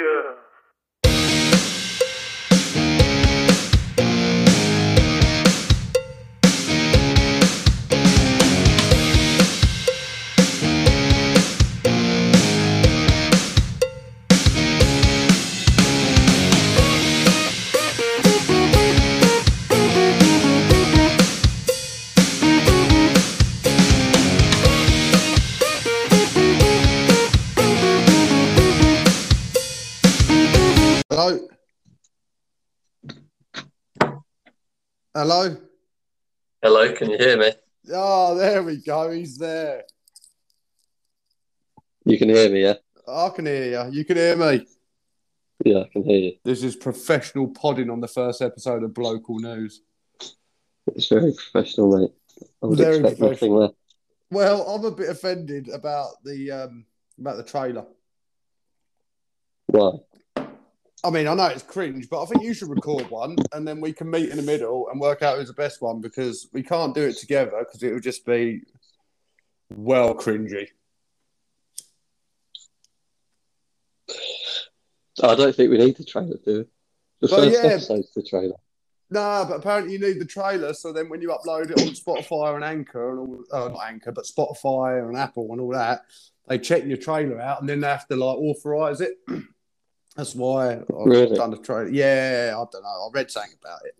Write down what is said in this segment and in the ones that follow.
Hello. Hello. Hello, can you hear me? Oh, there we go. He's there. You can hear me, yeah? I can hear you. You can hear me. Yeah, I can hear you. This is professional podding on the first episode of Local News. It's very professional, mate. I would Very expect nothing professional. Well, I'm a bit offended about the um, about the trailer. Why? I mean, I know it's cringe, but I think you should record one, and then we can meet in the middle and work out who's the best one because we can't do it together because it would just be well cringy. I don't think we need the trailer, do we? The Well, first yeah. episode's the trailer. Nah, but apparently you need the trailer, so then when you upload it on Spotify and Anchor and all, oh, not Anchor, but Spotify and Apple and all that, they check your trailer out and then they have to like authorize it. That's why I've Really? done the trailer. Yeah, I don't know. I read something about it.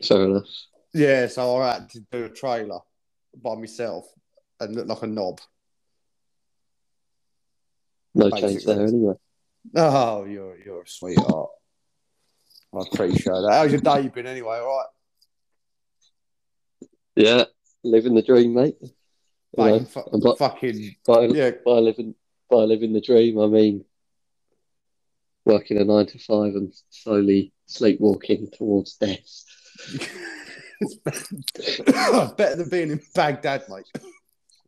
So enough. Yeah, so I had to do a trailer by myself and look like a knob. No Basically. change there anyway. Oh, you're you're a sweetheart. I appreciate that. How's your day been anyway? All right, Yeah, living the dream, mate. You know, mate. fu- I'm not- fucking by, yeah. by living by living the dream, I mean working a nine to five and slowly sleepwalking towards death. It's better, better than being in Baghdad, mate. I'll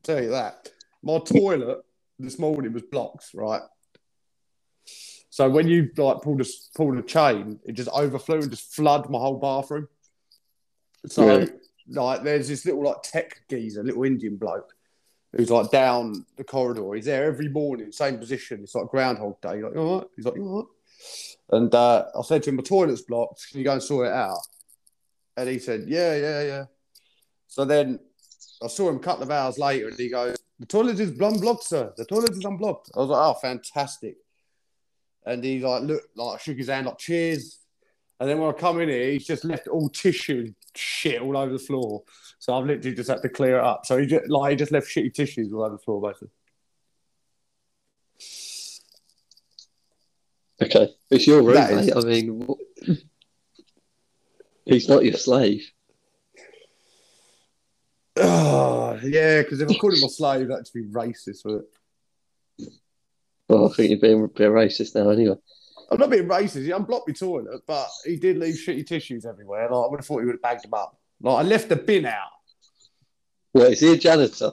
tell you that. My toilet this morning was blocked, right? So when you like pull the pull the chain, it just overflew and just flood my whole bathroom. So Really? like, there's this little like tech geezer, little Indian bloke, who's like down the corridor. He's there every morning, same position. It's like Groundhog Day. He's like, all right? He's like, all right? And uh, I said to him, my toilet's blocked. Can you go and sort it out? And he said, yeah, yeah, yeah. So then I saw him a couple of hours later and he goes, the toilet is unblocked, sir. The toilet is unblocked. I was like, oh, fantastic. And he like looked like shook his hand like cheers. And then when I come in here, he's just left all tissue and shit all over the floor. So I've literally just had to clear it up. So he just like he just left shitty tissues all over the floor, basically. Okay, it's your room, That is- mate. I mean, what... he's not your slave. Oh, yeah, because if I called him a slave, that'd be racist, would it? Well, I think you're being a bit racist now, anyway. I'm not being racist. He unblocked my toilet, but he did leave shitty tissues everywhere. Like, I would have thought he would have bagged them up. Like, I left the bin out. Well, is he a janitor?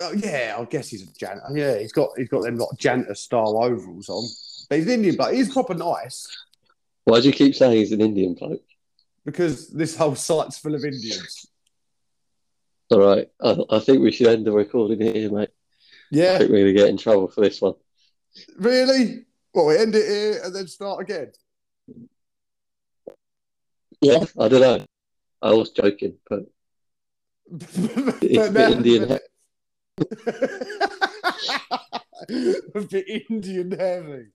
Oh, yeah, I guess he's a janitor. Yeah, he's got he's got them like janitor style overalls on. But he's Indian, but he's proper nice Why do you keep saying he's an Indian bloke? because this whole site's full of Indians. All right, I, I think we should end the recording here, mate. Yeah, I think we're going to get in trouble for this one. really? Well, we end it here and then start again. Yeah, I don't know. I was joking, but but It's the Indian a bit Indian heavy.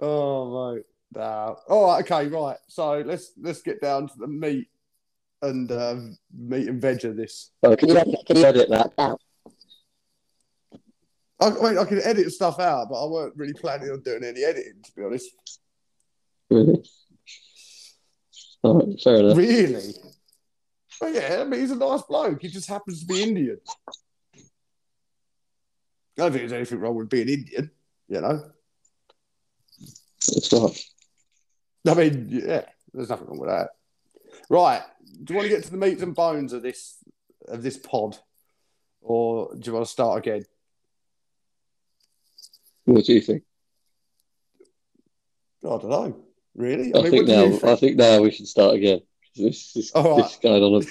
Oh mate. Nah. All right, okay, right. So let's let's get down to the meat and um, meat and veg of this. oh, can you edit, can you edit that out? I, I mean, I can edit stuff out, but I weren't really planning on doing any editing, to be honest. Really? All right, fair enough. Really? Well, yeah, I mean, he's a nice bloke. He just happens to be Indian. I don't think there's anything wrong with being Indian, you know. It's not. I mean, yeah, there's nothing wrong with that. Right. Do you want to get to the meats and bones of this of this pod, or do you want to start again? What do you think? I don't know. Really? I, mean, think now. you I think? think now we should start again. This is All right. this is going on.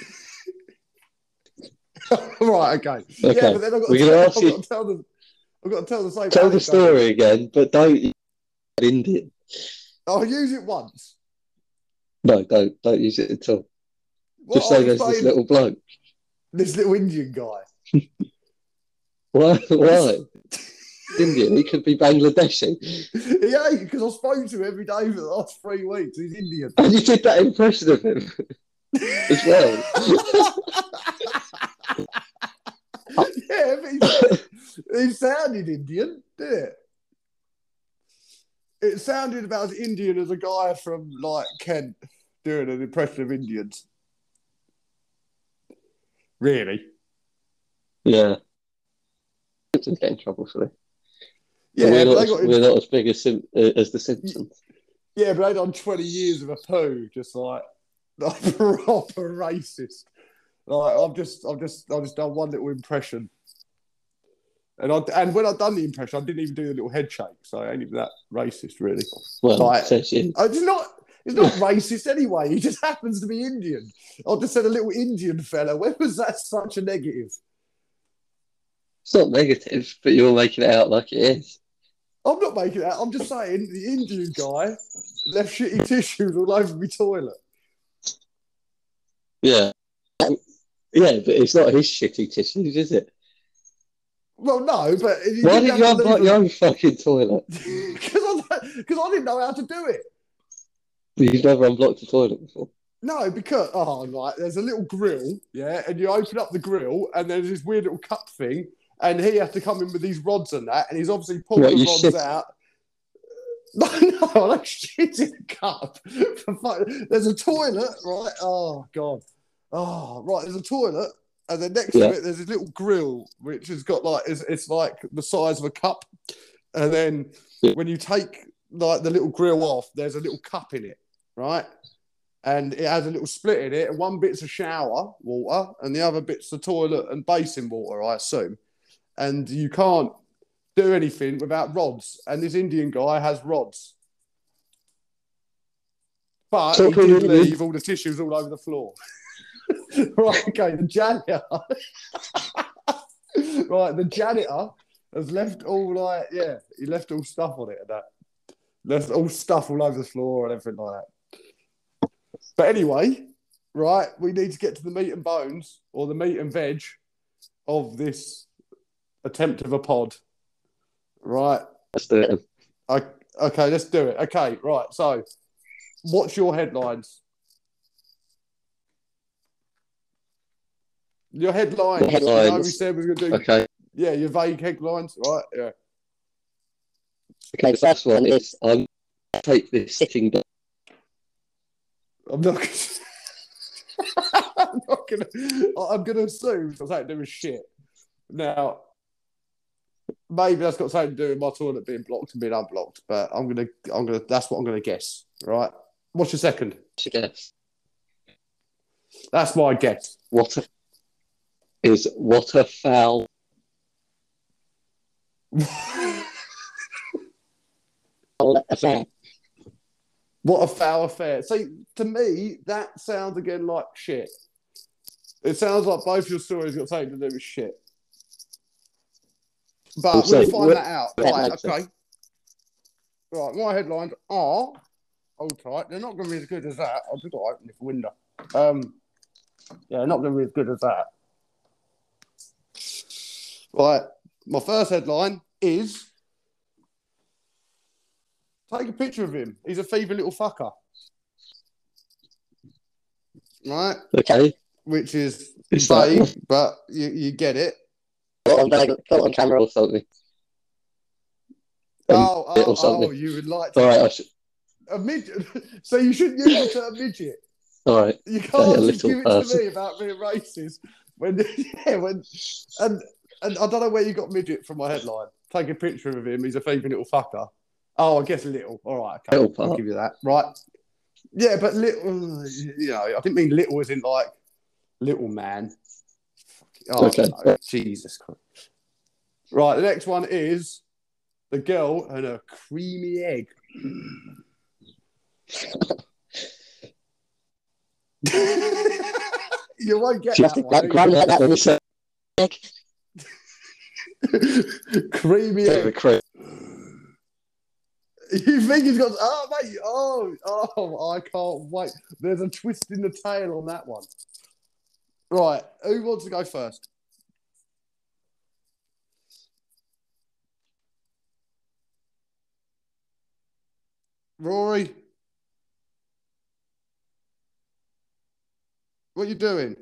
Right. Okay. Okay, Yeah, but then I've got, we're to tell, ask I've you- got to tell the I've got to tell the same. Tell the story again, but don't use Indian. I'll use it once. No, don't don't use it at all. What Just say there's this little bloke. this little Indian guy. Why? Why? Indian. He could be Bangladeshi. yeah, because I spoke to him every day for the last three weeks. He's Indian. And you did that impression of him as well. yeah, but he, he sounded Indian, did it? It sounded about as Indian as a guy from like Kent doing an impression of Indians. Really? yeah. Simpsons get in trouble for this. Yeah, we're, not, got we're not as big as, uh, as the Simpsons. yeah, but they done twenty years of a poo, just like, like proper racist. Like I've just, I've just, I've just done one little impression, and I and when I've done the impression, I didn't even do the little head shake, so I ain't even that racist, really. Well, Right. says you. Uh, It's not. It's not racist anyway. He just happens to be Indian. I just said a little Indian fella. When was that such a negative? It's not negative, but you're making it out like it is. I'm not making that. I'm just saying the Indian guy left shitty tissues all over my toilet. Yeah. Yeah, but it's not his shitty tissues, is it? Well, no, but Why didn't you unblock your own fucking toilet? Because I, 'cause I didn't know how to do it. You've never unblocked a toilet before. No, because oh right, there's a little grill, yeah, and you open up the grill, and there's this weird little cup thing, and he has to come in with these rods and that, and he's obviously pulled What, the rods shit- out. No, no, I shit in a cup. There's a toilet, right? Oh god. Oh right, there's a toilet, and then next Yeah. to it there's this little grill which has got like it's, it's like the size of a cup, and then Yeah. when you take like the little grill off, there's a little cup in it, right? And it has a little split in it, and one bit's a shower water, and the other bit's the toilet and basin water, I assume. And you can't do anything without rods. And this Indian guy has rods. But So he did leave all the tissues all over the floor. right, okay, the janitor. right, the janitor has left all like, yeah, he left all stuff on it and that. Left all stuff all over the floor and everything like that. But anyway, right, we need to get to the meat and bones or the meat and veg of this attempt of a pod. Right. Let's do it. I, okay, let's do it. Okay, right. So, what's your headlines? Your headlines. The You know, we said we were going to do. Okay. Yeah, your vague headlines. Right. Yeah. Okay, the first one is I'm gonna take this sitting down. I'm not. I'm not gonna. I'm gonna assume it's got something to do with shit. Now, maybe that's got something to do with my toilet being blocked and being unblocked. But I'm gonna. I'm gonna. That's what I'm gonna guess. Right. What's your second? guess. That's my guess. What a, is what a foul affair. What a foul affair. See, to me, that sounds again like shit. It sounds like both your stories got something to do with shit. But We'll we'll find that out. Right, okay. Right, my headlines are hold tight. They're not going to be as good as that. I've just got to open this window. Um, yeah, not going to be as good as that. Right, my first headline is take a picture of him. He's a thieving little fucker. Right, Okay. which is vague, but you, you get it. Got on, on camera or something. Um, oh, or oh, oh, you would like to All right. I should, a midget. So you shouldn't use the term midget. all right. You can't just little give it person. to me about being racist when yeah when and and I don't know where you got midget from my headline. Take a picture of him. He's a thieving little fucker. Oh, I guess little. All right, okay, Little I'll give you that. Right. Yeah, but little. You know, I didn't mean little as in like little man. Oh, Okay. no, Jesus Christ. Right, the next one is the girl and her creamy egg. you won't get that one. grab, that you say Creamy. Of a cra- You think he's got? Oh, mate! Oh, oh! I can't wait. There's a twist in the tail on that one. Right, who wants to go first? Rory, what are you doing?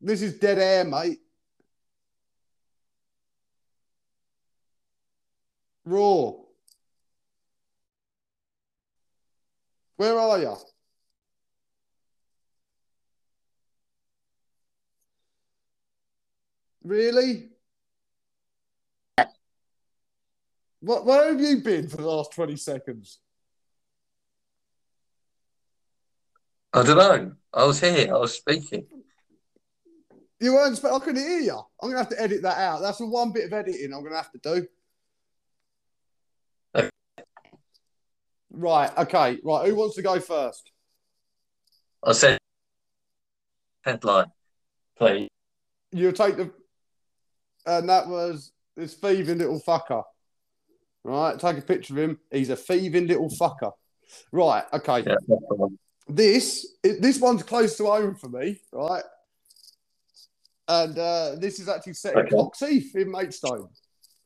This is dead air, mate. Raw. Where are you? Really? What, where have you been for the last 20 seconds? I don't know. I was here. I was speaking. You weren't, sp- I couldn't hear you. I'm going to have to edit that out. That's the one bit of editing I'm going to have to do. Okay. Right, okay, right. Who wants to go first? I said headline, please. You take the. And that was this thieving little fucker. Right, take a picture of him. He's a thieving little fucker. Right, okay. Yeah, one. This this one's close to home for me, right? And uh, this is actually set in Okay. Coxheath in Maidstone,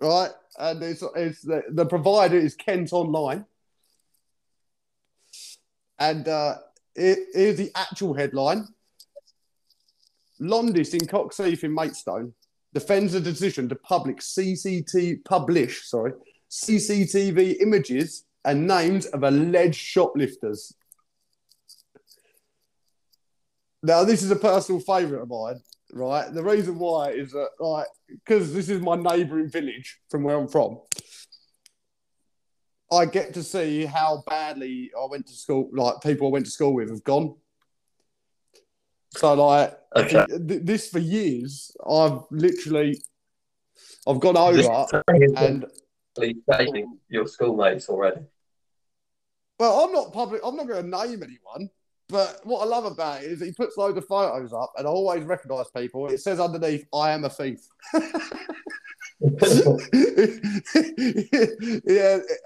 right? And it's, it's the, the provider is Kent Online. And uh, here- here's the actual headline: Londis in Coxheath in Maidstone defends the decision to public CCTV publish sorry CCTV images and names of alleged shoplifters. Now, this is a personal favourite of mine, right? The reason why is that, like, because this is my neighbouring village from where I'm from. I get to see how badly I went to school, like people I went to school with have gone. So, like, Okay. th- this for years, I've literally, I've gone over and dating your schoolmates already. Well, I'm not public. I'm not going to name anyone. But what I love about it is he puts loads of photos up, and I always recognise people. It says underneath, "I am a thief." yeah,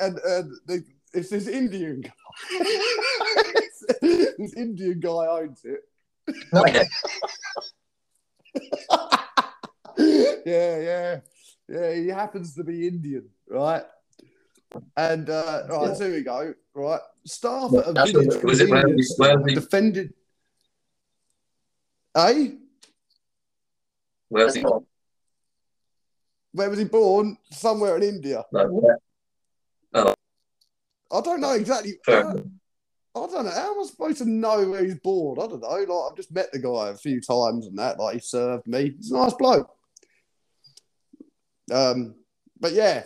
and, and the, it's this Indian guy. this Indian guy owns it. Okay. yeah, yeah, yeah. He happens to be Indian, right? And uh, right, Yeah. so here we go. Right, staff Yeah, at a village. Was it where he- convenience where store he- defended. Eh? From? Where was he born? Somewhere in India. No, where? I don't know exactly. Fair I, don't know. How am I supposed to know where he's born? I don't know. Like I've just met the guy a few times and that. Like he served me. He's a nice bloke. Um, but yeah,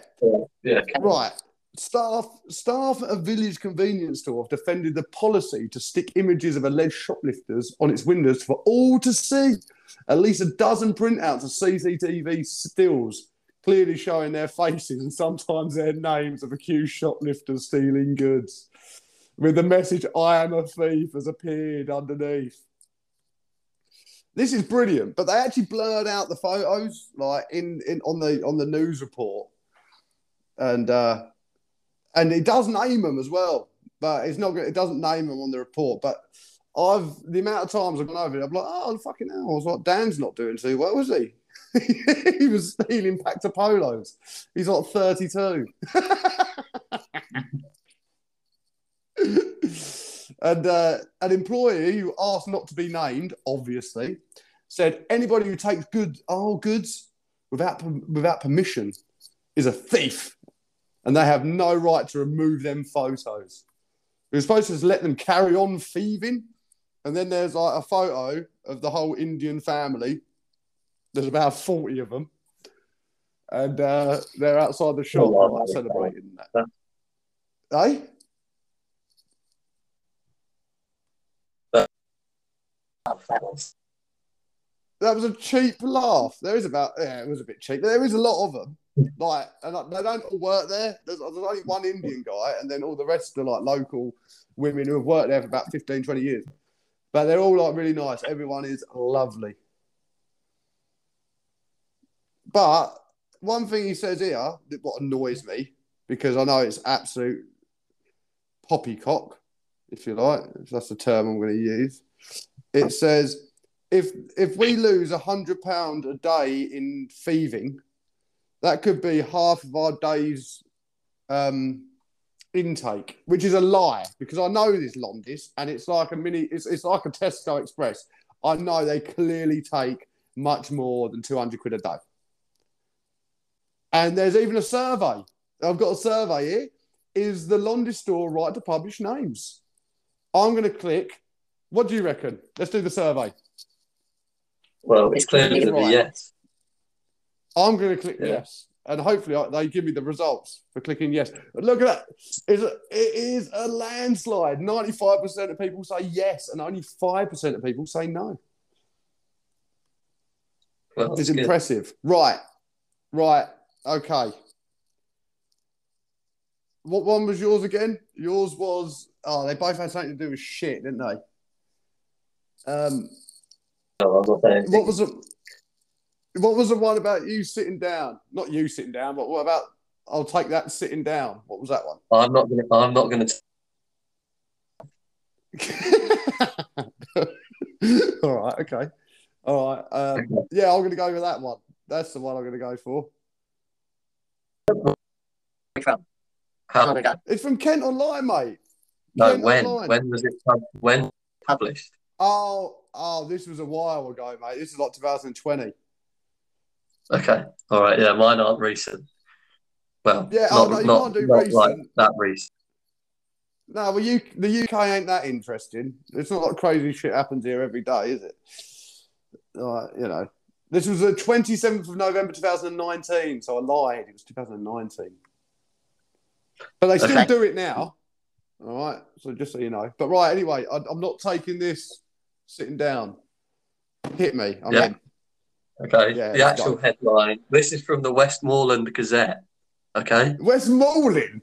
Yeah. Right. Staff staff at a village convenience store have defended the policy to stick images of alleged shoplifters on its windows for all to see. At least a dozen printouts of CCTV stills clearly showing their faces and sometimes their names of accused shoplifters stealing goods. With the message "I am a thief" has appeared underneath. This is brilliant, but they actually blurred out the photos, like in, in on the on the news report and uh, and it does name them as well, but it's not. It doesn't name them on the report. But I've the amount of times I've gone over it, I'm like, oh fucking hell! I was like, Dan's not doing too well, was he? he was stealing pack to polos. He's like 32. and uh, an employee who asked not to be named, obviously, said anybody who takes good oh goods without without permission is a thief and they have no right to remove them photos. We're supposed to just let them carry on thieving. And then there's like a photo of the whole Indian family. There's about 40 of them. And uh, they're outside the shop wow. like, celebrating that. Eh? That was a cheap laugh. There is about, yeah, it was a bit cheap. There is a lot of them. Like, and they don't all work there. There's, there's only one Indian guy, and then all the rest are like local women who have worked there for about 15, 20 years. But they're all like really nice. Everyone is lovely. but one thing he says here, that what annoys me, because I know it's absolute poppycock, if you like, if that's the term I'm going to use. It says if if we lose a hundred pound a day in thieving, that could be half of our day's um, intake, which is a lie because I know this Londis and it's like a mini, it's, it's like a Tesco Express. I know they clearly take much more than 200 quid a day. And there's even a survey. I've got a survey here. Is the Londis store right to publish names? I'm going to click. What do you reckon? Let's do the survey. Well, it's clearly going to be Right. yes. I'm going to click Yeah. yes. And hopefully they give me the results for clicking yes. But look at that. It's a, it is a landslide. 95% of people say yes, and only 5% of people say no. Well, It's that's good. impressive. Right. Right. Okay. What one was yours again? Yours was oh, they both had something to do with shit, didn't they? Um, No, I'm not saying anything. what was the what was the one about you sitting down? Not you sitting down, but what about I'll take that sitting down. What was that one? I'm not going to. I'm not going to. All right, okay. All right. Um, yeah, I'm going to go with that one. That's the one I'm going to go for. How, It's from Kent Online, mate. no, Kent when? Online. When was it? pub- When published? Oh, oh, this was a while ago, mate. This is like 2020. Okay. All right. Yeah, mine aren't recent. Well, Yeah, oh, not, no, you not, can't do not like recent. that recent. No, well, you, the UK ain't that interesting. It's not like crazy shit happens here every day, is it? Like, you know, this was the 27th of November 2019, so I lied. It was 2019. But they still Okay. do it now. All right, so just so you know. But right, anyway, I, I'm not taking this sitting down. Hit me. I'm Yeah. in. Okay. Yeah, the actual headline. This is from the Westmorland Gazette. Okay. Westmorland.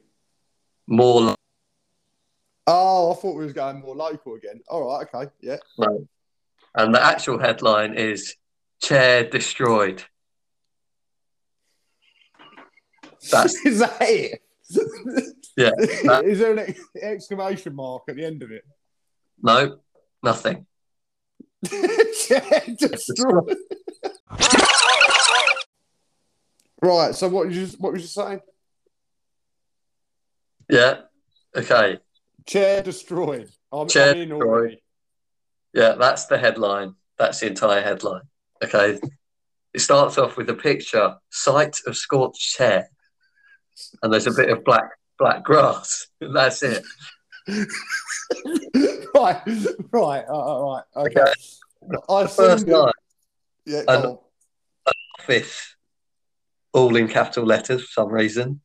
More Oh, I thought we was going more local again. All right, okay, yeah. right. And the actual headline is "Chair Destroyed." That's Is that it? Yeah, that- Is there an exclamation mark at the end of it? no, nothing. Destroyed. right. So what you what was you saying? Yeah. Okay. Chair destroyed. I'm, Chair I'm already. Yeah, that's the headline. That's the entire headline. Okay. It starts off with a picture, site of scorched chair, and there's a bit of black black grass. That's it. right. Right. Uh, all right. Okay. I first line, Yeah. And- go office, all in capital letters for some reason.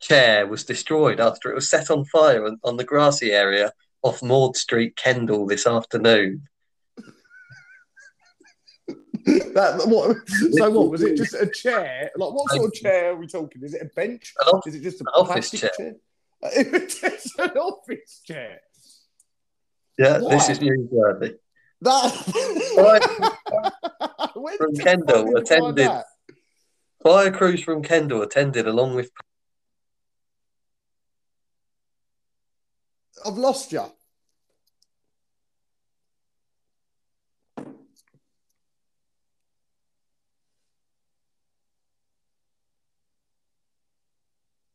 Chair was destroyed after it was set on fire on, on the grassy area off Maud Street, Kendal, this afternoon. that what? So what was it? Just a chair? Like what sort of chair are we talking? Is it a bench? Is it just a an office chair. chair? It's an office chair. Yeah, Why? this is newsworthy. That. Where From did you Kendal fucking find attended- that? Fire crews from Kendal attended along with I've lost you.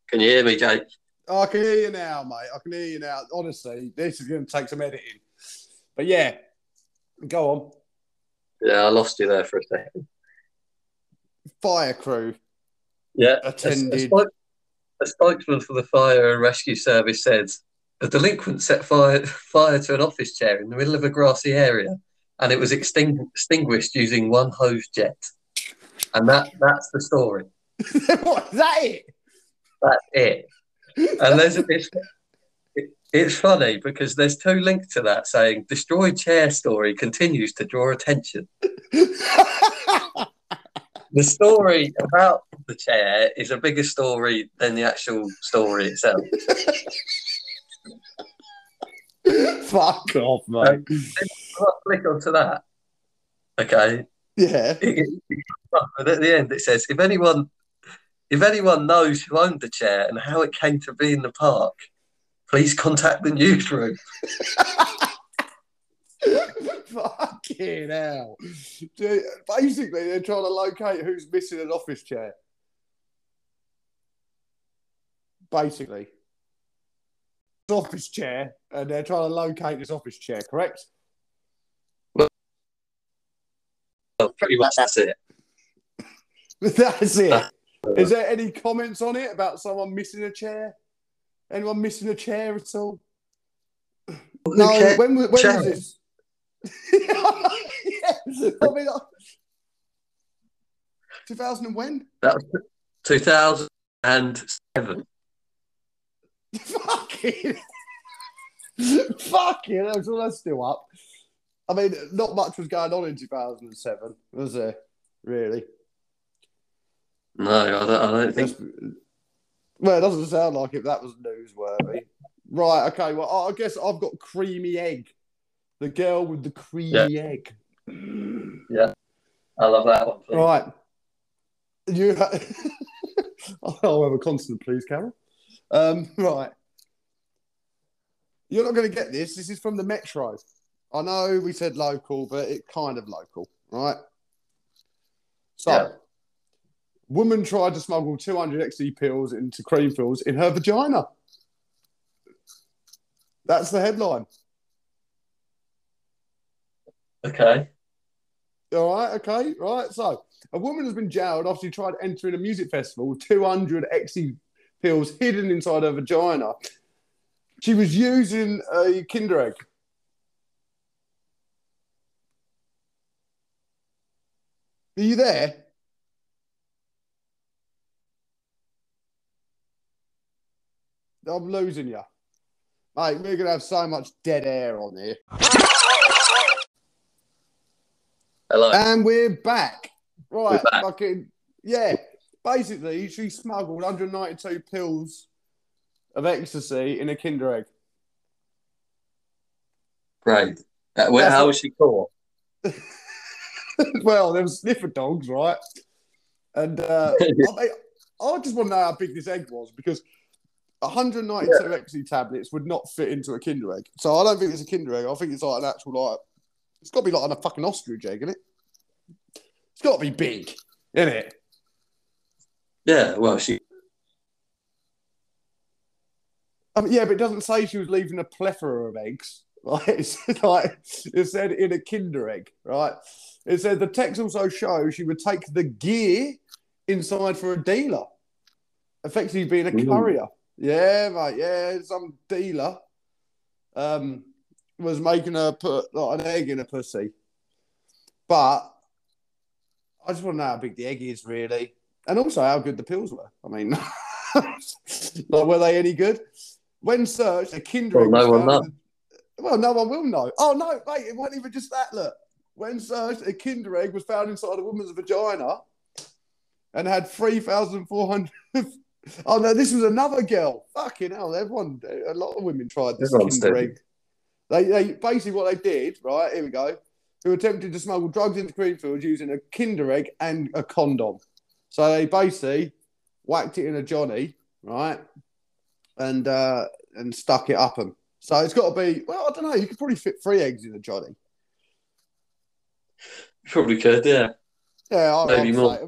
Can you hear me, Jake? I can hear you now, mate. I can hear you now. Honestly, this is going to take some editing. But yeah, go on. Yeah, I lost you there for a second. Fire crew. Yeah, a- a, Attended. spoke- a spokesman for the fire and rescue service said a delinquent set fire fire to an office chair in the middle of a grassy area, and it was extingu- extinguished using one hose jet. And that that's the story. what is that? It? That's it. And there's it's, it, it's funny because there's two links to that saying destroyed chair story continues to draw attention. The story about the chair is a bigger story than the actual story itself. Fuck off, mate. I'll click onto that. Okay. Yeah. and at the end it says, if anyone if anyone knows who owned the chair and how it came to be in the park, please contact the newsroom. Fucking hell. Dude, Basically, they're trying to locate who's missing an office chair. Basically. Office chair, and they're trying to locate this office chair, correct? Well, pretty much that's it. That's it. Uh, Is there any comments on it about someone missing a chair? Anyone missing a chair at all? No, chair- when, was- when chair. was this? yeah, I mean, I- 2000 and when? That was 2007. Fucking. Fucking hell, so that's still up. I mean, not much was going on in 2007, was there? Really? No, I don't, I don't think. That's- well, it doesn't sound like it. That was newsworthy. Right. Okay. Well, I guess I've got creamy egg. The girl with the creamy egg. Yeah, I love that one. please. Right. You. I'll have a constant, please, Carol. Um, right. You're not going to get this. This is from the Metro. I know we said local, but it kind of local, right? So, Yeah. Woman tried to smuggle 200 XE pills into Creamfields in her vagina. That's the headline. Okay. All right, okay, right. So, a woman has been jailed after she tried entering a music festival with 200 XE pills hidden inside her vagina. She was using a Kinder egg. Are you there? I'm losing you. Mate, we're going to have so much dead air on here. Hello. And we're back. Right, We're back. fucking yeah. Basically, she smuggled 192 pills of ecstasy in a Kinder egg. Great. Uh, where, how was she caught? well, there were sniffer dogs, right? And uh, I, I just want to know how big this egg was because 192 ecstasy tablets would not fit into a Kinder egg. So I don't think it's a Kinder egg. I think it's like an actual like. It's got to be like on a fucking ostrich egg, isn't it? It's got to be big, isn't it? Yeah, well, she. I mean, yeah, but it doesn't say she was leaving a plethora of eggs. It's like it said in a Kinder egg, right? It said the text also shows she would take the gear inside for a dealer, effectively being a mm. Ooh. courier. Yeah, mate. Yeah, some dealer um, was making her put like, an egg in a pussy. But I just want to know how big the egg is, really, and also how good the pills were. I mean, like, were they any good? When searched, a Kinder Well, egg no one knows. Well, no one will know. Oh no, mate, it wasn't even just that. Look, when searched, a Kinder egg was found inside a woman's vagina and had three thousand four hundred. Oh no, this was another girl. Fucking hell, everyone, a lot of women tried this egg. They, they basically what they did, right? Here we go. Who attempted to smuggle drugs into Greenfield using a Kinder egg and a condom. So they basically whacked it in a Johnny, right, and uh, and stuck it up them. So it's got to be. Well, I don't know. You could probably fit three eggs in a Johnny. Probably could, yeah. Yeah, I, Maybe more. say-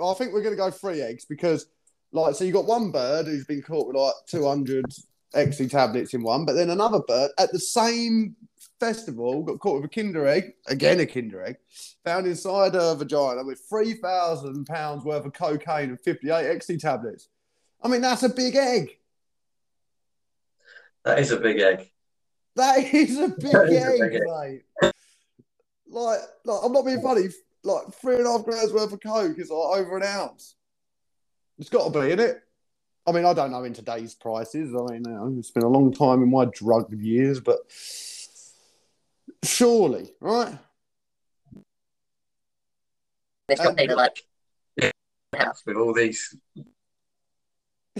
I think we're going to go three eggs because, like, so you got one bird who's been caught with like 200 XE tablets in one, but then another bird at the same festival got caught with a Kinder egg, again a Kinder egg, found inside her vagina with 3,000 pounds worth of cocaine and 58 XE tablets. I mean, that's a big egg. That is a big egg. That is a big is a egg, big egg. Like, like, I'm not being funny. Like, three and a half grams worth of coke is like over an ounce. It's got to be, isn't it? I mean, I don't know in today's prices. I mean, you know, it's been a long time in my drug years, but surely, right? It's got to be like. House with all these.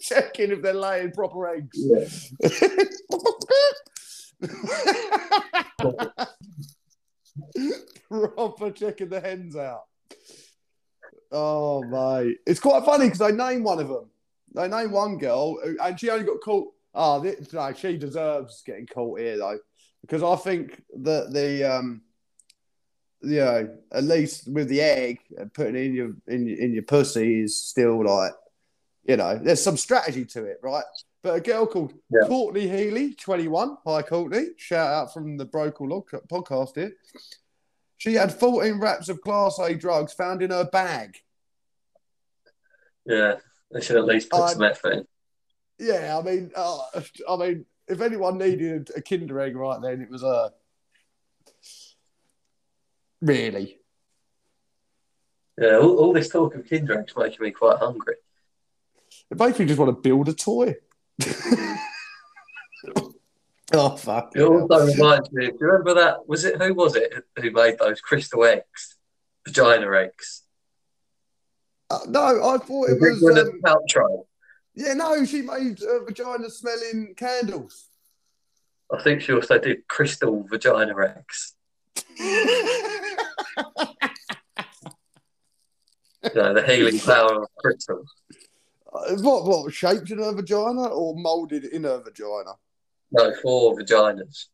Checking if they're laying proper eggs. Yeah. Proper checking the hens out. Oh mate, it's quite funny because I named one of them. They named one girl, and she only got caught. Oh, this, no, she deserves getting caught here though, because I think that the um, you know, at least with the egg putting in your in your- in your pussy is still like, you know, there's some strategy to it, right? But a girl called Yeah. Courtney Healy, 21. Hi, Courtney. Shout out from the Brocal Log podcast here. She had 14 wraps of Class A drugs found in her bag. Yeah, they should at least put I- some effort in. Yeah, I mean, uh, I mean, if anyone needed a Kinder egg right then, it was her. Really? Yeah, all, all this talk of Kinder Eggs making me quite hungry. It makes me just want to build a toy. oh fuck! It also reminds me. Do you remember that? Was it who was it who made those crystal eggs, vagina eggs? Uh, no, I thought it was. Um, Paltrow. yeah, no, she made uh, vagina smelling candles. I think she also did crystal vagina eggs. You know, the healing power of crystals. Uh, what what shaped in her vagina or molded in her vagina? No, four vaginas.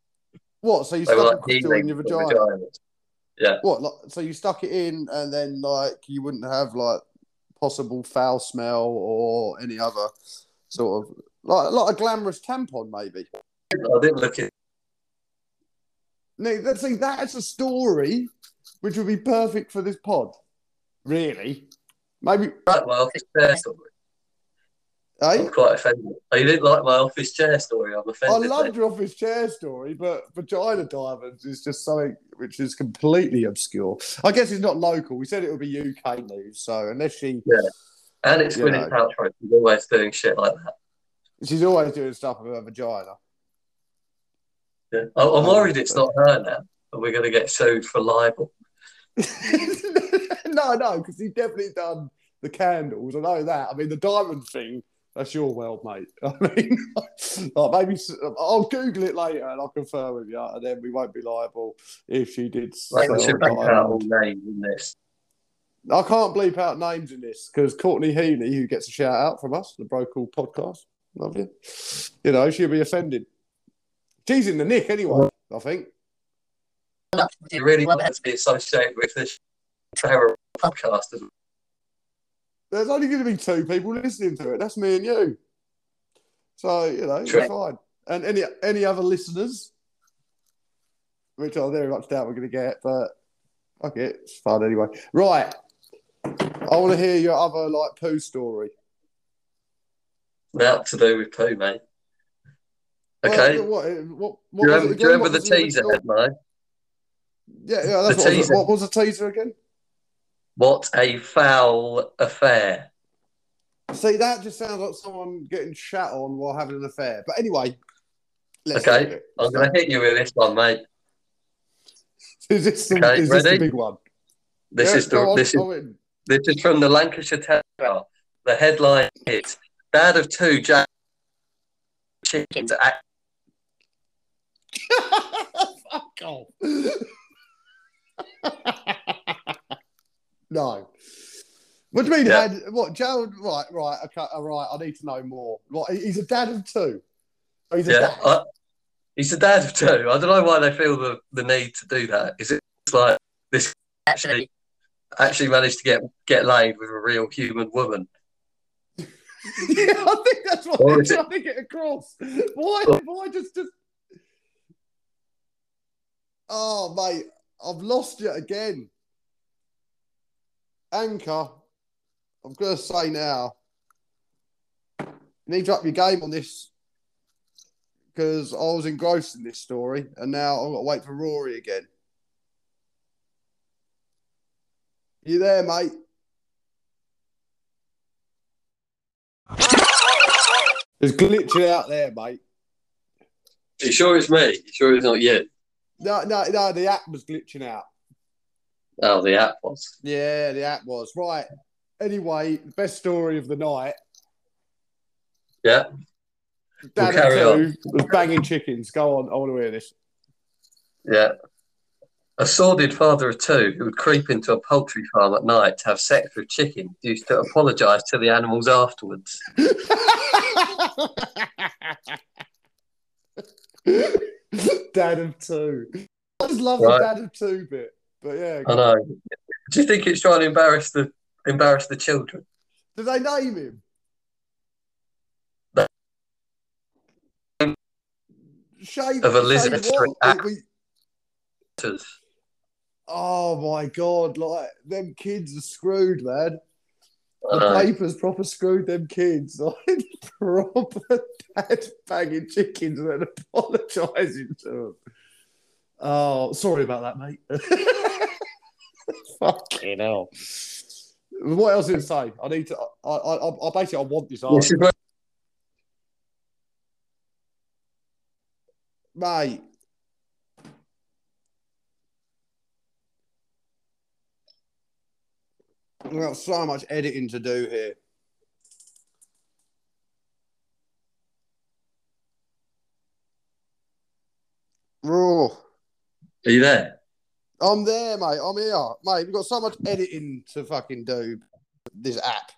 What? So you They stuck like crystal in your vagina? vaginas. What? Like, so you stuck it in, and then like you wouldn't have like possible foul smell or any other sort of like like a glamorous tampon, maybe. I didn't look at. No, that see that's a story which would be perfect for this pod. Really? Maybe. Right, my office chair story. I'm quite offended. Oh, you didn't like my office chair story? I'm offended. I loved your office chair story, but vagina diamonds is just something which is completely obscure. I guess it's not local. We said it would be UK news, so unless she Yeah. And it's Gwyneth know. Paltrow. She's always doing shit like that. she's always doing stuff with her vagina. Yeah. I- I'm worried it's not her now, and we're going to get sued for libel. no, no, because he's definitely done the candles. I know that. I mean, the diamond thing. That's your world, mate. I mean, like maybe I'll Google it later and I'll confirm with you, and then we won't be liable if she did. Like, we sell should back out all names in this. I can't bleep out names in this because Courtney Healy, who gets a shout out from us, the Brocal podcast, love you. You know, she'll be offended. She's in the nick anyway. I think. You really want that to be associated with this terror podcast. as well. There's only going to be two people listening to it. That's me and you. So you know, True. it's fine. And any any other listeners, which I very much doubt we're going to get, but fuck it, it's fun anyway. Right, I want to hear your other like poo story. Now to do with poo, mate. Okay. Well, what, eh, what, what, do, you remember, do you remember the was teaser headline? Yeah, yeah, that's The what, was it. what was the teaser again? What a foul affair. See, that just sounds like someone getting shat on while having an affair. But anyway, let's Okay. I'm going to hit you with this one, mate. Is this, the, Okay, is this the big one? This Yeah, is the on, this is in. this is from the Lancashire Telegraph. The headline is "Dad of two Jack chicken to act." Fuck off. No. What do you mean? Yeah. Had, what, Joe? Right, right, okay, all right. I need to know more. What, he's a dad of two. He's a Yeah, dad. I, he's a dad of two. I don't know why they feel the, the need to do that. Is it like this actually actually managed to get get laid with a real human woman? yeah, I think that's what Or they're is it- trying to get across. Why? Why just just? Oh, mate, I've lost you again. Anchor, I'm gonna say now. You need to up your game on this because I was engrossed in this story, and now I've got to wait for Rory again. You there, mate? It's glitching out there, mate. Are you sure it's me? You sure it's not you? No, no, no. The app was glitching out. Oh, the app was. Yeah, the app was right. Anyway, best story of the night. Yeah. Dad on. two was banging chickens. Go on, I want to hear this. Yeah. A sordid father of two who would creep into a poultry farm at night to have sex with chickens used to apologise to the animals afterwards. dad of two. I just love Right. the dad of two bit. But yeah, I know. Do you think it's trying to embarrass the embarrass the children? did they name him? Of Elizabeth Street. Actors. oh my god, like them kids are screwed, man. The know. papers proper screwed them kids. Like proper dad banging chickens and apologising to them. Oh, sorry about that, mate. Fucking hell. What else did it say? I need to. I, I, I- I basically I want this This answer, is where- mate. We've got so much editing to do here. Raw. Are you there? I'm there, mate. I'm here, mate. We've got so much editing to fucking do. This app,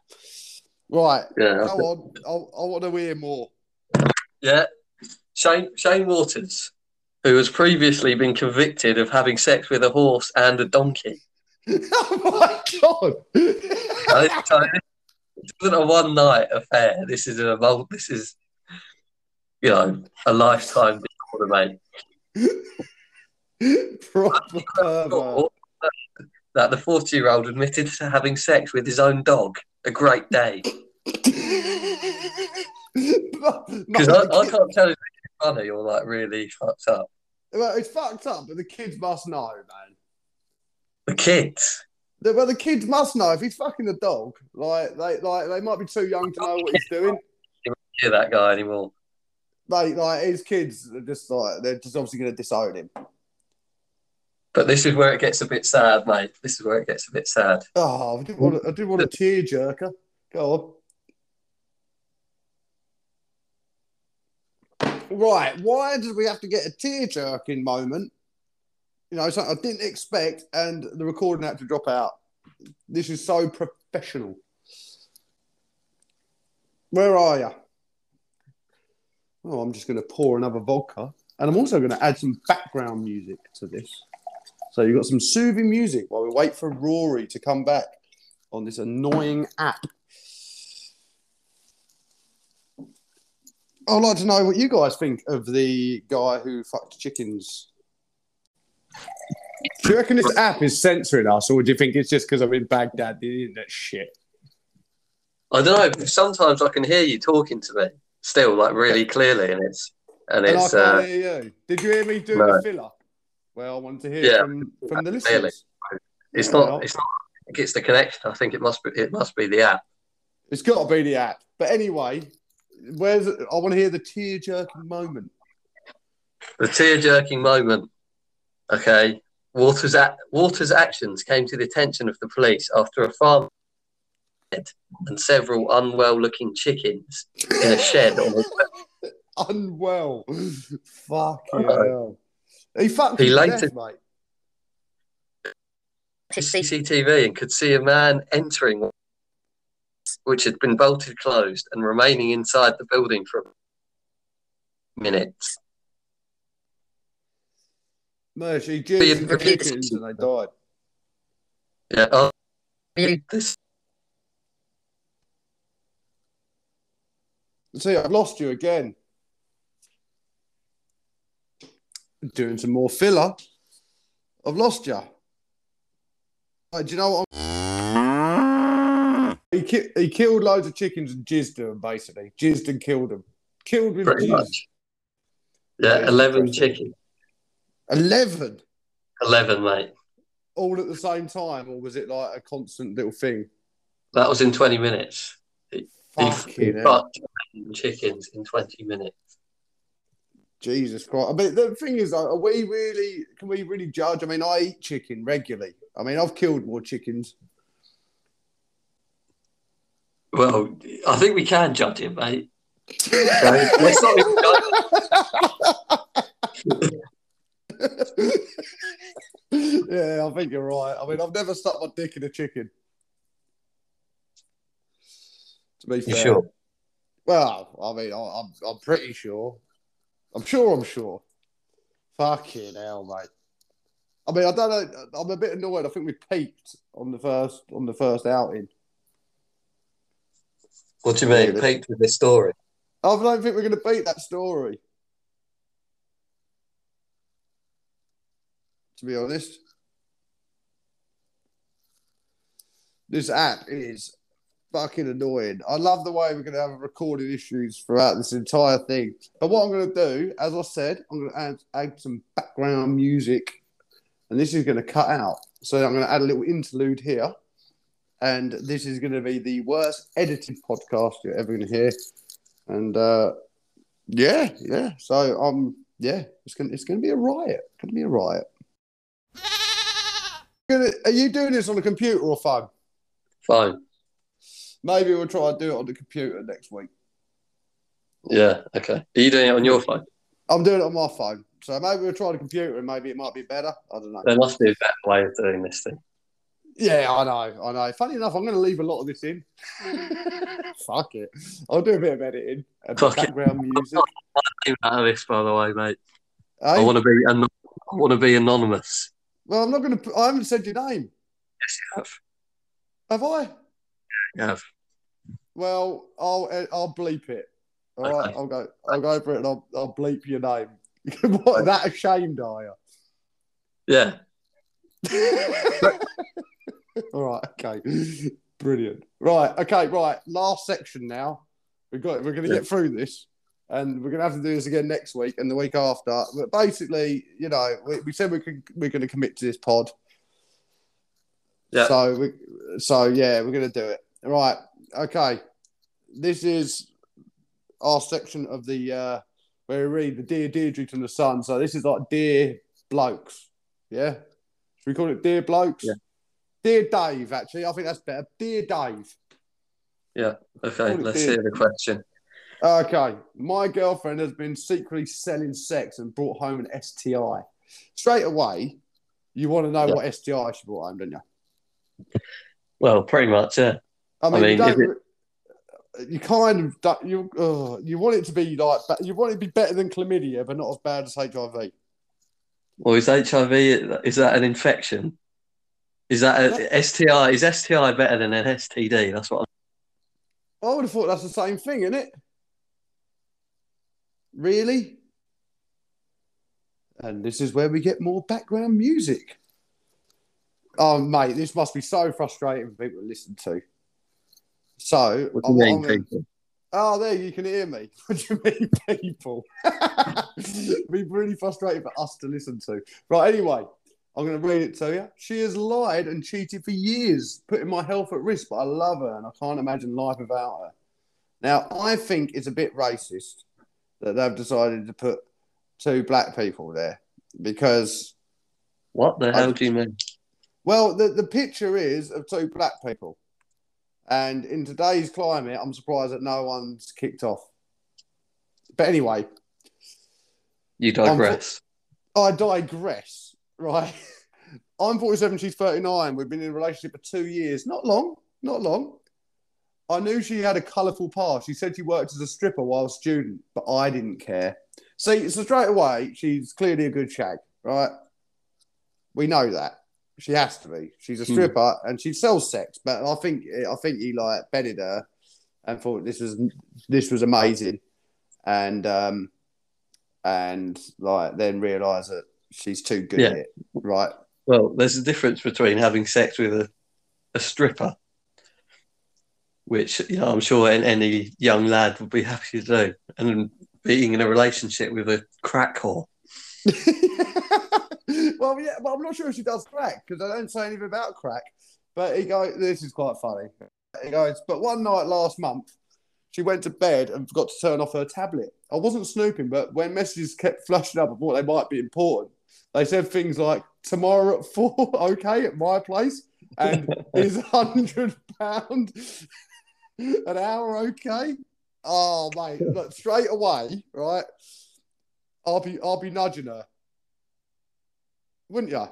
right? Yeah. Go on. I, I want to hear more. Yeah. Shane Shane Waters, who has previously been convicted of having sex with a horse and a donkey. oh my god! So- so this isn't a one night affair. This is a mul- this is you know a lifetime disorder, mate. Proper pervert. That the forty year old admitted to having sex with his own dog. A great day. Because I, I can't tell if it's funny or like really fucked up. Well, it's fucked up, but the kids must know, man. The kids. The- Well, the kids must know if he's fucking the dog. Like they, like they might be too young to know what he's doing. Hear that guy anymore. Like, like his kids are just like they're just obviously going to disown him. But this is where it gets a bit sad, mate. This is where it gets a bit sad. Oh, I didn't want, a, I didn't want a tear jerker. Go on. Right, why did we have to get a tear jerking moment? You know, something I didn't expect, and the recording had to drop out. This is so professional. Where are you? Oh, I'm just going to pour another vodka, and I'm also going to add some background music to this. So you've got some soothing music while we wait for Rory to come back on this annoying app. I'd like to know what you guys think of the guy who fucked chickens. Do you reckon this app is censoring us, or do you think it's just because I'm in Baghdad, the internet shit? I don't know. Sometimes I can hear you talking to me still, like really clearly, and it's and And I it's can't uh, hear you. Did you hear me do No. the filler? Well, I wanted to hear Yeah. from, from the listeners. Clearly. it's Well, not it's not. I think it's the connection. I think it must be it must be the app. It's got to be the app. But anyway, where's it I want to hear the tear jerking moment. The tear jerking moment. Okay. Waters' actions came to the attention of the police after a farm and several unwell looking chickens in a shed on a Unwell. Fucking hell. He fucked He his later- death, mate. CCTV and could see a man entering, which had been bolted closed and remaining inside the building for minutes. No, she jizzed into chickens and they died. Yeah. Oh, this See, I've lost you again. Doing some more filler. I've lost you. Uh, do you know what? I'm... He, ki- he killed loads of chickens and jizzed them, basically. Jizzed and killed them. Killed with pretty jizz. much. Yeah, Yeah, eleven chickens. 11 Eleven, mate. all at the same time, or was it like a constant little thing? That was in twenty minutes. He, he Fucking hell. fucked 11 chickens in twenty minutes. Jesus Christ. I mean, the thing is, are we really, can we really judge? I mean, I eat chicken regularly. I mean, I've killed more chickens. Well, I think we can judge him, mate. So let's not even go. yeah, I think you're right. I mean, I've never stuck my dick in a chicken. To be You fair. sure? Well, I mean, I- I'm, I'm pretty sure. I'm sure I'm sure. Fucking hell, mate. I mean, I don't know. I'm a bit annoyed. I think we peaked on the first on the first outing. What do you mean? Yeah. Peaked with this story. I don't think we're going to beat that story. To be honest, this app is fucking annoying. I love the way we're going to have recording issues throughout this entire thing. But what I'm going to do, as I said, I'm going to add, add some background music, and this is going to cut out. So I'm going to add a little interlude here. And this is going to be the worst edited podcast you're ever going to hear. And uh, yeah, yeah. So um, yeah, it's gonna it's gonna be a riot. It's gonna be a riot. Are you doing this on a computer or phone? Fine. Maybe we'll try and do it on the computer next week. Yeah. Okay. Are you doing it on your phone? I'm doing it on my phone, so maybe we'll try the computer and maybe it might be better. I don't know. There must be a better way of doing this thing. Yeah, I know, I know. Funny enough, I'm going to leave a lot of this in. Fuck it, I'll do a bit of editing and Fuck it. background music. Name out of this, by the way, mate. I want to be. An- I want to be anonymous. Well, I'm not going to. I haven't said your name, Yes, you have. have I? You have. Well, I'll I'll bleep it. All right, Okay. I'll go. I'll go for it, and I'll I'll bleep your name. what? That ashamed are Yeah. All right. Okay. Brilliant. Right. Okay. Right. Last section now. We got. We're going to Yeah. get through this, and we're going to have to do this again next week and the week after. But basically, you know, we, we said we could. We're going to commit to this pod. Yeah. So we. So yeah, we're going to do it. Right. Okay. This is our section of the uh where we read the Dear Deirdre to the Sun. So this is like Dear Blokes. Yeah? Should we call it Dear Blokes? Yeah. Dear Dave, actually. I think that's better. Dear Dave. Yeah. Okay. Let's dear. hear the question. Okay. My girlfriend has been secretly selling sex and brought home an STI. Straight away, you want to know Yeah. what STI she brought home, don't you? Well, pretty much. Yeah. I mean, mean, you, is you kind of don't- you uh, you want it to be like you want it to be better than chlamydia, but not as bad as HIV. Well, is HIV? Is that an infection? Is that a STI? Is STI better than an STD? That's what. I'm, I would have thought that's the same thing, isn't it? Really? And this is where we get more background music. Oh, mate, this must be so frustrating for people to listen to. So, what do you mean, I'm people? oh, there you can hear me. What do you mean, people? It'd be really frustrating for us to listen to. Right, anyway, I'm going to read it to you. She has lied and cheated for years, putting my health at risk, but I love her and I can't imagine life without her. Now, I think it's a bit racist that they've decided to put two black people there because, What the I- hell do you mean? well, the, the picture is of two black people. And in today's climate, I'm surprised that no one's kicked off. But anyway, You digress. I digress, right? I'm 47, she's 39. We've been in a relationship for two years. Not long, not long. I knew she had a colourful past. She said she worked as a stripper while a student, but I didn't care. See, so straight away, she's clearly a good shag, right? We know that. She has to be. She's a Hmm. stripper and she sells sex, but I think I think he like bedded her and thought this was this was amazing. And um and like then realised that she's too good Yeah. at it, right? Well, there's a difference between having sex with a, a stripper, which you know I'm sure any young lad would be happy to do, and being in a relationship with a crack whore. well, yeah, but I'm not sure if she does crack because I don't say anything about crack. But he goes, this is quite funny. He goes, but one night last month, she went to bed and forgot to turn off her tablet. I wasn't snooping, but when messages kept flashing up, I thought they might be important. They said things like, tomorrow at four, okay, at my place, and is £100 an hour okay? Oh mate, look straight away, right? I'll be I'll be nudging her, wouldn't you?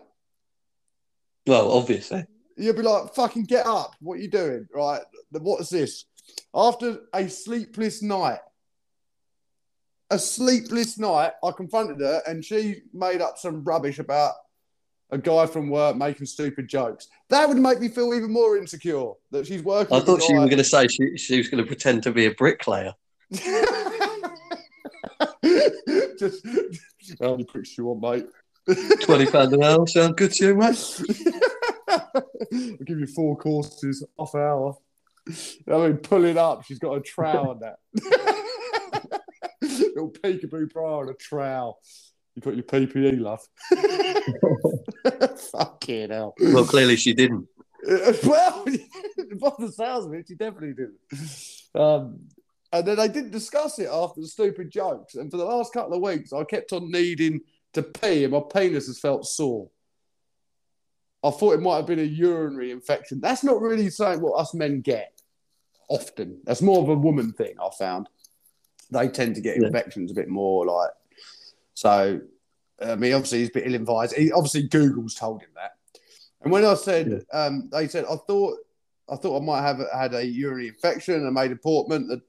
Well, obviously. You'd be like, "Fucking get up! What are you doing?" Right? What is this? After a sleepless night, a sleepless night, I confronted her, and she made up some rubbish about a guy from work making stupid jokes. That would make me feel even more insecure that she's working. I thought she was going to say she, she was going to pretend to be a bricklayer. Just how many pricks do you want, mate? Twenty pound an hour sound good to you, mate? I'll give you four courses, half hour. I mean, pull it up. She's got a trowel on that. Little peekaboo bra and a trowel. You got your PPE, love. Fucking hell. Well, clearly she didn't. Well, by the sounds of it, she definitely did. Um, and then they didn't discuss it after the stupid jokes. And for the last couple of weeks, I kept on needing to pee, and my penis has felt sore. I thought it might have been a urinary infection. That's not really something what us men get often. That's more of a woman thing. I found they tend to get Yeah. infections a bit more. Like so, I mean, obviously he's a bit ill-advised. He, obviously, Google's told him that. And when I said, um, they said, I thought, I thought I might have had a urinary infection, and I made a portment that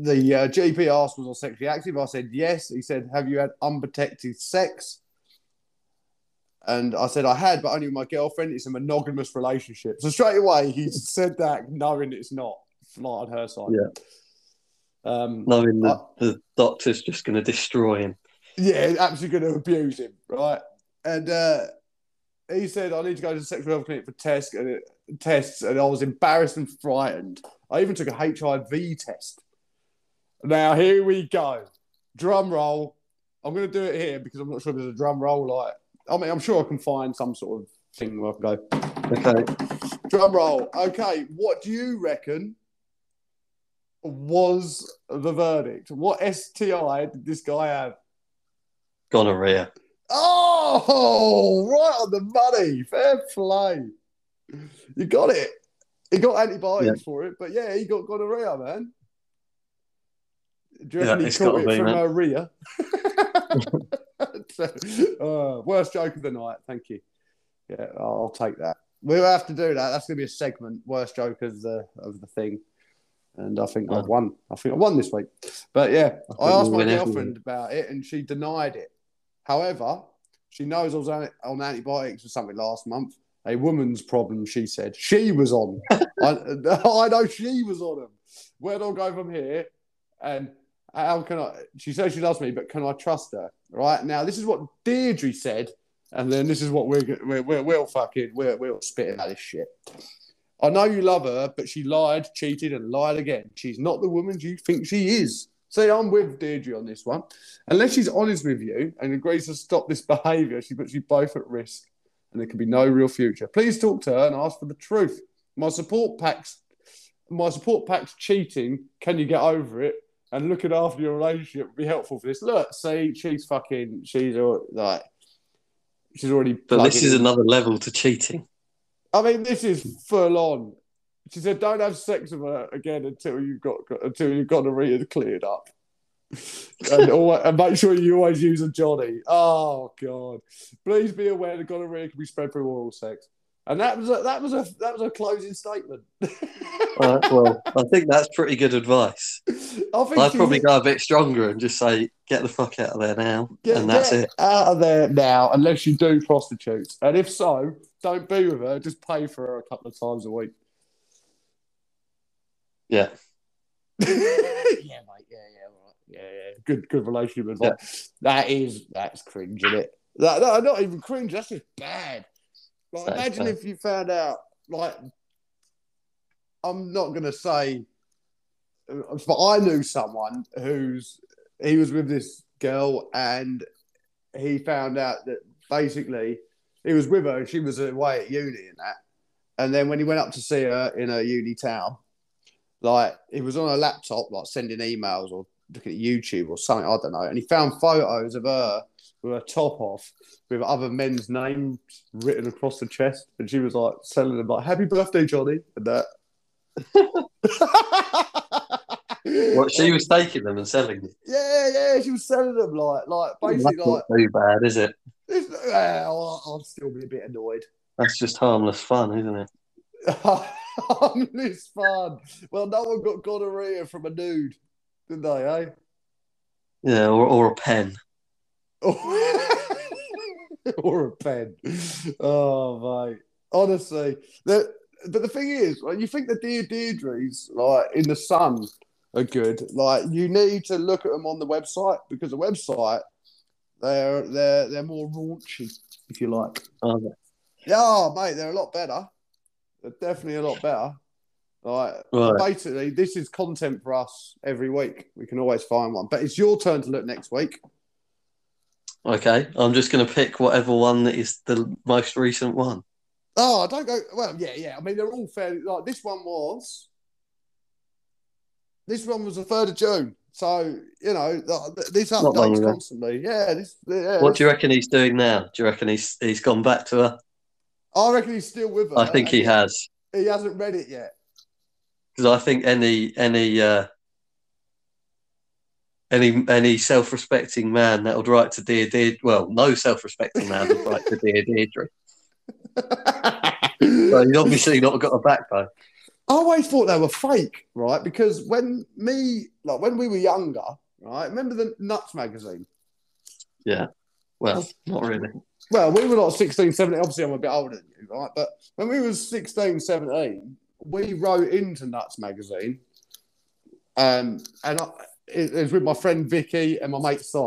the uh, GP asked was I sexually active. I said yes. He said, Have you had unprotected sex? And I said I had, but only with my girlfriend. It's a monogamous relationship. So straight away he said that, knowing it's not like on her side. Yeah. Um, Knowing that the doctor's just going to destroy him. yeah, absolutely going to abuse him, right? And uh, he said, I need to go to the sexual health clinic for tests and, it, tests, and I was embarrassed and frightened. I even took a HIV test. Now, here we go. Drum roll. I'm going to do it here because I'm not sure there's a drum roll. Like, I mean, I'm sure I can find some sort of thing where I can go. Okay. Drum roll. Okay, what do you reckon was the verdict? What STI did this guy have? Gonorrhea. Oh, right on the money. Fair play. You got it. He got antibiotics for it, but yeah, he got gonorrhea, man. Do you Yeah, he caught it be, from man. her Rhea? uh, worst joke of the night. Thank you. Yeah, I'll take that. We'll have to do that. That's going to be a segment. Worst joke of the of the thing. And I think I've won. I think I won this week. But yeah, I I, asked my girlfriend week. about it, and she denied it. However, she knows I was on, on antibiotics or something last month. A woman's problem, she said. She was on. I, I know she was on them. Where do I go from here? And how can I? She says she loves me, but can I trust her? Right now, this is what Deirdre said, and then this is what we're we're, we're fucking we're we're spitting out this shit. I know you love her, but she lied, cheated, and lied again. She's not the woman you think she is. See, I'm with Deirdre on this one. Unless she's honest with you and agrees to stop this behaviour, she puts you both at risk, and there can be no real future. Please talk to her and ask for the truth. My support packs, my support packs cheating. Can you get over it? And looking after your relationship would be helpful for this. Look, see, she's fucking, she's like, she's already. But this is in. another level to cheating. I mean, this is full on. She said, "Don't have sex with her again until you've got until you've got the read cleared up, and, always, and make sure you always use a Johnny." Oh God! Please be aware that gonorrhea can be spread through oral sex, and that was a, that was a that was a closing statement. Right, well, I think that's pretty good advice. I think I'd probably go a bit stronger and just say, get the fuck out of there now. Get, and that's get it. out of there now, unless you do prostitutes, and if so, don't be with her. Just pay for her a couple of times a week. Yeah. yeah, mate. Yeah, yeah, right. Yeah, yeah. Good, good relationship advice. That is, that's cringe, isn't it? That, no, not even cringe. That's just bad. Like, imagine if you found out, like, I'm not gonna say, but I knew someone who's he was with this girl and he found out that basically he was with her and she was away at uni and that. And then when he went up to see her in her uni town, like he was on a laptop, like sending emails or looking at YouTube or something, I don't know. And he found photos of her with her top off with other men's names written across the chest. And she was like selling them like, Happy birthday, Johnny, and that. What she was taking them and selling them. Yeah, yeah, she was selling them like, like basically That's like. not too bad, is it? Well, I'll still be a bit annoyed. That's just harmless fun, isn't it? Harmless fun. Well, no one got gonorrhea from a nude, did they? Eh? Yeah, or, or a pen. or a pen. Oh mate, honestly, the, but the thing is, like, you think the dear Deirdres like in the sun are good. Like you need to look at them on the website because the website they're they're they're more raunchy, if you like. Oh, Yeah, mate, they're a lot better. They're definitely a lot better. Like Right. basically, this is content for us every week. We can always find one, but it's your turn to look next week. Okay, I'm just going to pick whatever one that is the most recent one. Oh, I don't go. Well, yeah, yeah. I mean, they're all fairly like this one was. This one was the third of June, so you know th- this updates constantly. Yeah, this. Yeah, What do you reckon he's doing now? Do you reckon he's he's gone back to her? I reckon he's still with her. I think he has He hasn't read it yet. Because I think any any uh, any any self-respecting man that would write to dear dear well, no self-respecting man would write to dear Deirdre. So he's obviously not got a backbone. I always thought they were fake, right? Because when me, like when we were younger, right? Remember the Nuts magazine? Yeah. Well, not really. Well, we were like 16, 17. Obviously, I'm a bit older than you, right? But when we was 16, 17, we wrote into Nuts magazine. Um, and I, it, it was with my friend Vicky and my mate Si,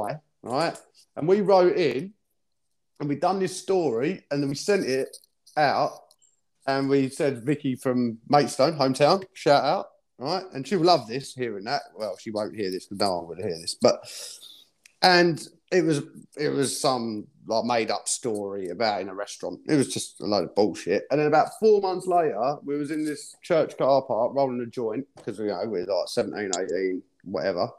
right? And we wrote in and we done this story and then we sent it out and we said Vicky from Maidstone, hometown, shout out, right? And she'll love this, hearing that. Well, she won't hear this because no one would hear this, but and it was it was some like made up story about in a restaurant. It was just a load of bullshit. And then about four months later, we was in this church car park rolling a joint because you know we're like 17, 18, whatever.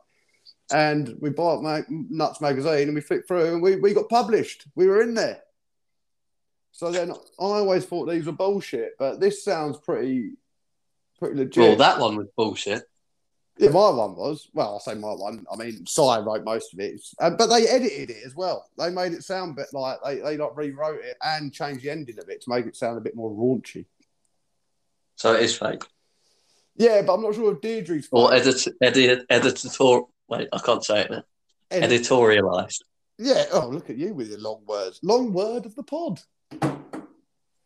And we bought Ma- Nuts magazine and we flipped through and we, we got published. We were in there. So then I always thought these were bullshit, but this sounds pretty pretty legit. Well, that one was bullshit. Yeah, my one was. Well, I'll say my one. I mean, Si wrote most of it, uh, but they edited it as well. They made it sound a bit like they, they like rewrote it and changed the ending of it to make it sound a bit more raunchy. So it is fake. Yeah, but I'm not sure if Deirdre's Or fake. edit, edit, editor. Wait, I can't say it now. Edit- Editorialized. Yeah. Oh, look at you with your long words. Long word of the pod.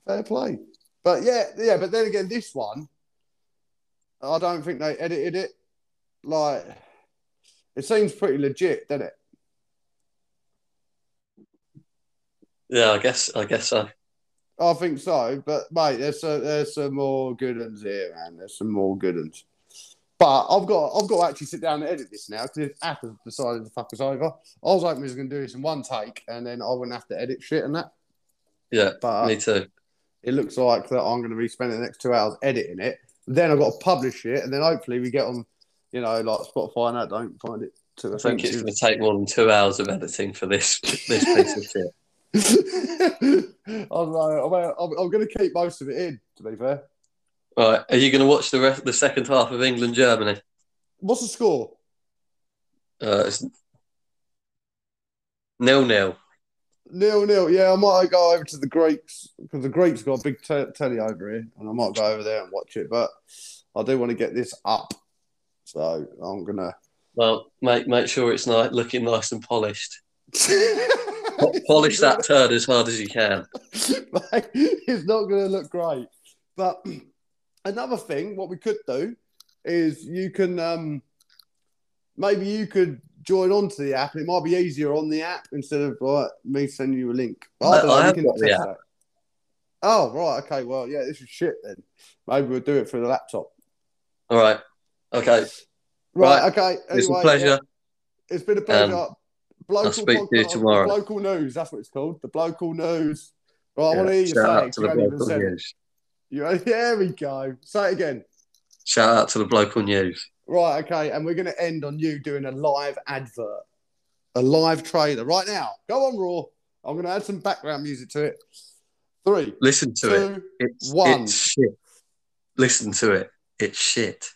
Fair play. But yeah, yeah. But then again, this one, I don't think they edited it. Like, it seems pretty legit, doesn't it? Yeah, I guess. I guess so. I think so, but mate, there's a, there's some more good ones here, man. There's some more good ones. But I've got I've got to actually sit down and edit this now because app has decided to fuck us over. I was hoping we was going to do this in one take, and then I wouldn't have to edit shit and that. Yeah, But me too. it looks like that I'm going to be spending the next two hours editing it. Then I've got to publish it, and then hopefully we get on, you know, like Spotify and that. Don't find it too I think it's going to take more than two hours of editing for this this piece of shit. I'm, like, I'm, I'm, I'm going to keep most of it in. To be fair, Right, are you going to watch the rest, the second half of England Germany? what's the score? Uh, it's nil nil. Nil nil. Yeah, I might go over to the Greeks because the Greeks got a big te- telly over here, and I might go over there and watch it. But I do want to get this up, so I'm gonna. Well, make make sure it's nice, looking nice and polished. Polish that turd as hard as you can. Like, it's not going to look great. But another thing, what we could do is you can um, maybe you could join onto the app. It might be easier on the app instead of like, me sending you a link. But I- don't know, I have got the app. that. Oh right, okay. Well, yeah, this is shit then. Maybe we'll do it through the laptop. All right. Okay. Right. Right. Okay. It's a pleasure. yeah, it's been a pleasure. Um, I'll speak to you tomorrow. Local news. That's what it's called. The local news. Right. I Yeah, want to hear you shout say it. to You the local news. You, there we go. Say it again. Shout out to the local news. Right, okay, and we're going to end on you doing a live advert, a live trailer right now. Go on, Raw. I'm going to add some background music to it. Three, Listen to it. It's one. it's shit. Listen to it. It's shit.